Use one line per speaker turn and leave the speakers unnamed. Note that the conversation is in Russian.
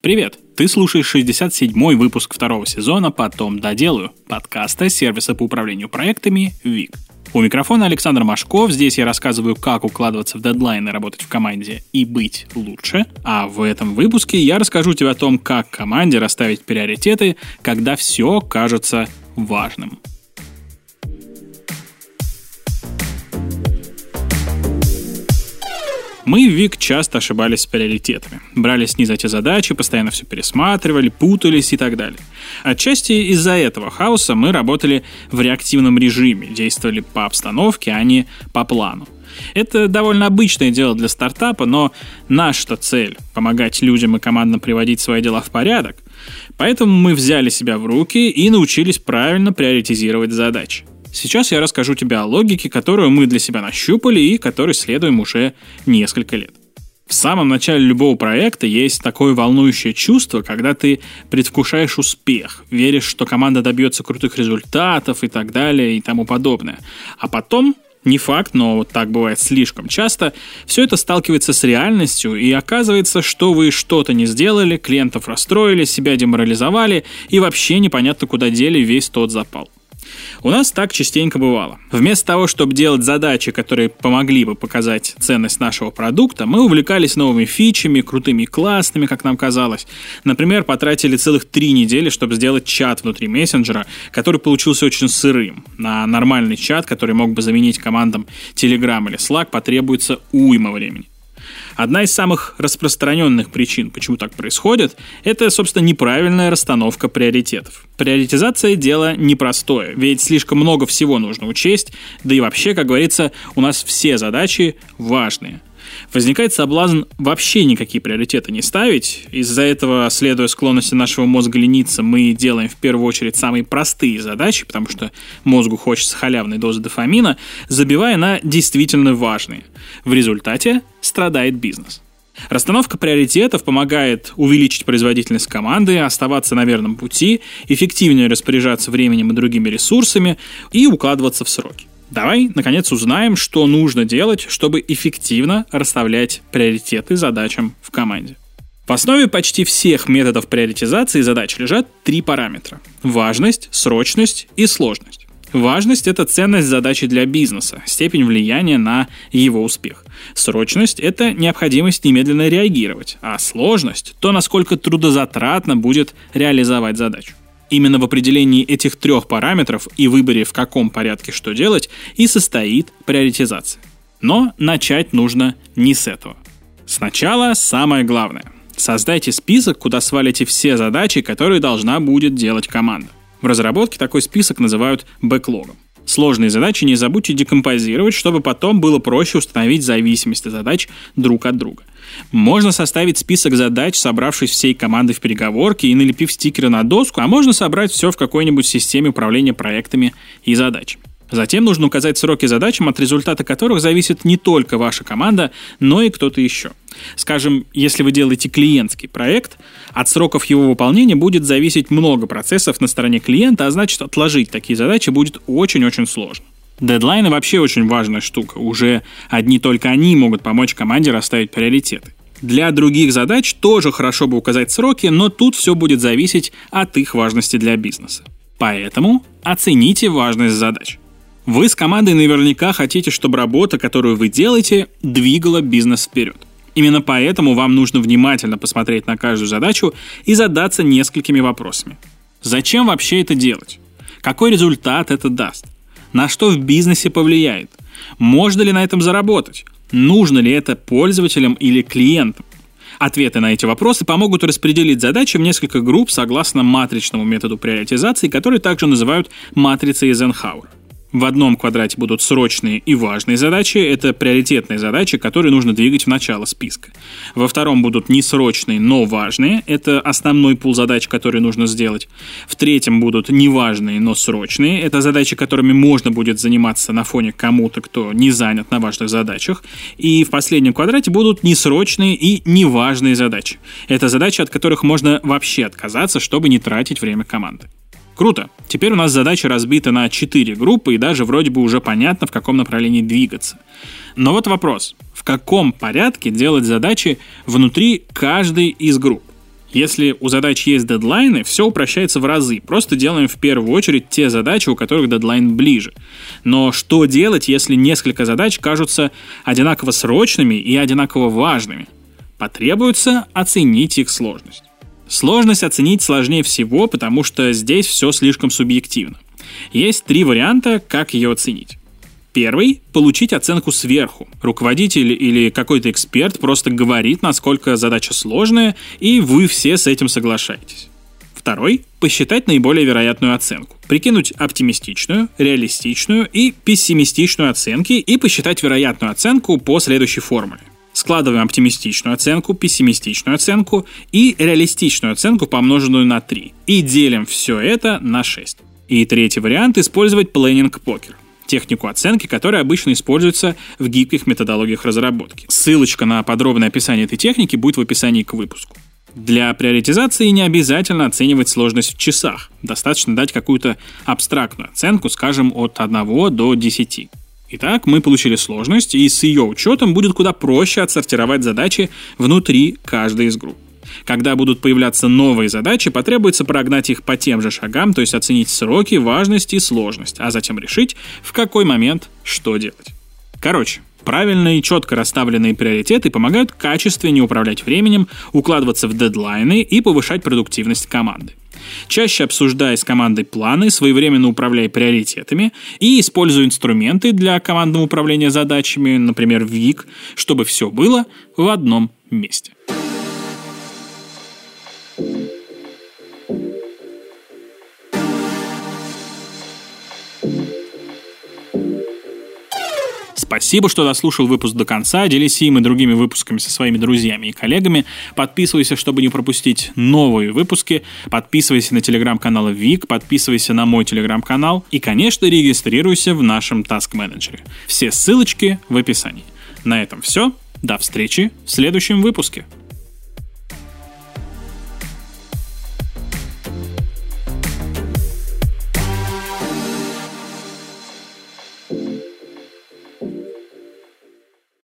Привет! Ты слушаешь 67-й выпуск второго сезона «Потом доделаю» подкаста сервиса по управлению проектами ВИК. У микрофона Александр Машков. Здесь я рассказываю, как укладываться в дедлайны, работать в команде и быть лучше. А в этом выпуске я расскажу тебе о том, как команде расставить приоритеты, когда все кажется важным. Мы в ВИК часто ошибались с приоритетами. Брались не за те задачи, постоянно все пересматривали, путались и так далее. Отчасти из-за этого хаоса мы работали в реактивном режиме, действовали по обстановке, а не по плану. Это довольно обычное дело для стартапа, но наша цель – помогать людям и командам приводить свои дела в порядок. Поэтому мы взяли себя в руки и научились правильно приоритизировать задачи. Сейчас я расскажу тебе о логике, которую мы для себя нащупали и которой следуем уже несколько лет. В самом начале любого проекта есть такое волнующее чувство, когда ты предвкушаешь успех, веришь, что команда добьется крутых результатов и так далее и тому подобное. А потом не факт, но вот так бывает слишком часто, все это сталкивается с реальностью, и оказывается, что вы что-то не сделали, клиентов расстроили, себя деморализовали, и вообще непонятно, куда дели весь тот запал. У нас так частенько бывало. Вместо того, чтобы делать задачи, которые помогли бы показать ценность нашего продукта, мы увлекались новыми фичами, крутыми и классными, как нам казалось. Например, потратили целых три недели, чтобы сделать чат внутри мессенджера, который получился очень сырым. На нормальный чат, который мог бы заменить командам Telegram или Slack, потребуется уйма времени. Одна из самых распространенных причин, почему так происходит, это, собственно, неправильная расстановка приоритетов. Приоритизация – дело непростое, ведь слишком много всего нужно учесть, да и вообще, как говорится, у нас все задачи важные возникает соблазн вообще никакие приоритеты не ставить. Из-за этого, следуя склонности нашего мозга лениться, мы делаем в первую очередь самые простые задачи, потому что мозгу хочется халявной дозы дофамина, забивая на действительно важные. В результате страдает бизнес. Расстановка приоритетов помогает увеличить производительность команды, оставаться на верном пути, эффективнее распоряжаться временем и другими ресурсами и укладываться в сроки. Давай, наконец, узнаем, что нужно делать, чтобы эффективно расставлять приоритеты задачам в команде. В основе почти всех методов приоритизации задач лежат три параметра – важность, срочность и сложность. Важность – это ценность задачи для бизнеса, степень влияния на его успех. Срочность – это необходимость немедленно реагировать, а сложность – то, насколько трудозатратно будет реализовать задачу. Именно в определении этих трех параметров и выборе, в каком порядке что делать, и состоит приоритизация. Но начать нужно не с этого. Сначала самое главное. Создайте список, куда свалите все задачи, которые должна будет делать команда. В разработке такой список называют бэклогом. Сложные задачи не забудьте декомпозировать, чтобы потом было проще установить зависимости задач друг от друга. Можно составить список задач, собравшись всей командой в переговорке и налепив стикеры на доску, а можно собрать все в какой-нибудь системе управления проектами и задачами. Затем нужно указать сроки задачам, от результата которых зависит не только ваша команда, но и кто-то еще. Скажем, если вы делаете клиентский проект, от сроков его выполнения будет зависеть много процессов на стороне клиента, а значит отложить такие задачи будет очень-очень сложно. Дедлайны вообще очень важная штука. Уже одни только они могут помочь команде расставить приоритеты. Для других задач тоже хорошо бы указать сроки, но тут все будет зависеть от их важности для бизнеса. Поэтому оцените важность задач. Вы с командой наверняка хотите, чтобы работа, которую вы делаете, двигала бизнес вперед. Именно поэтому вам нужно внимательно посмотреть на каждую задачу и задаться несколькими вопросами. Зачем вообще это делать? Какой результат это даст? На что в бизнесе повлияет? Можно ли на этом заработать? Нужно ли это пользователям или клиентам? Ответы на эти вопросы помогут распределить задачи в несколько групп согласно матричному методу приоритизации, который также называют матрицей Эйзенхауэра. В одном квадрате будут срочные и важные задачи, это приоритетные задачи, которые нужно двигать в начало списка. Во втором будут несрочные, но важные, это основной пул задач, которые нужно сделать. В третьем будут неважные, но срочные, это задачи, которыми можно будет заниматься на фоне кому-то, кто не занят на важных задачах. И в последнем квадрате будут несрочные и неважные задачи. Это задачи, от которых можно вообще отказаться, чтобы не тратить время команды. Круто. Теперь у нас задача разбита на 4 группы, и даже вроде бы уже понятно, в каком направлении двигаться. Но вот вопрос. В каком порядке делать задачи внутри каждой из групп? Если у задач есть дедлайны, все упрощается в разы. Просто делаем в первую очередь те задачи, у которых дедлайн ближе. Но что делать, если несколько задач кажутся одинаково срочными и одинаково важными? Потребуется оценить их сложность. Сложность оценить сложнее всего, потому что здесь все слишком субъективно. Есть три варианта, как ее оценить. Первый – получить оценку сверху. Руководитель или какой-то эксперт просто говорит, насколько задача сложная, и вы все с этим соглашаетесь. Второй – посчитать наиболее вероятную оценку. Прикинуть оптимистичную, реалистичную и пессимистичную оценки и посчитать вероятную оценку по следующей формуле. Складываем оптимистичную оценку, пессимистичную оценку и реалистичную оценку, помноженную на 3. И делим все это на 6. И третий вариант – использовать planning покер технику оценки, которая обычно используется в гибких методологиях разработки. Ссылочка на подробное описание этой техники будет в описании к выпуску. Для приоритизации не обязательно оценивать сложность в часах. Достаточно дать какую-то абстрактную оценку, скажем, от 1 до 10. Итак, мы получили сложность, и с ее учетом будет куда проще отсортировать задачи внутри каждой из групп. Когда будут появляться новые задачи, потребуется прогнать их по тем же шагам, то есть оценить сроки, важность и сложность, а затем решить, в какой момент что делать. Короче, правильные и четко расставленные приоритеты помогают качественнее управлять временем, укладываться в дедлайны и повышать продуктивность команды. Чаще обсуждая с командой планы, своевременно управляя приоритетами и используя инструменты для командного управления задачами, например, ВИК, чтобы все было в одном месте. Спасибо, что дослушал выпуск до конца. Делись им и другими выпусками со своими друзьями и коллегами. Подписывайся, чтобы не пропустить новые выпуски. Подписывайся на телеграм-канал Вик, подписывайся на мой телеграм-канал и, конечно, регистрируйся в нашем Task Manager. Все ссылочки в описании. На этом все. До встречи в следующем выпуске.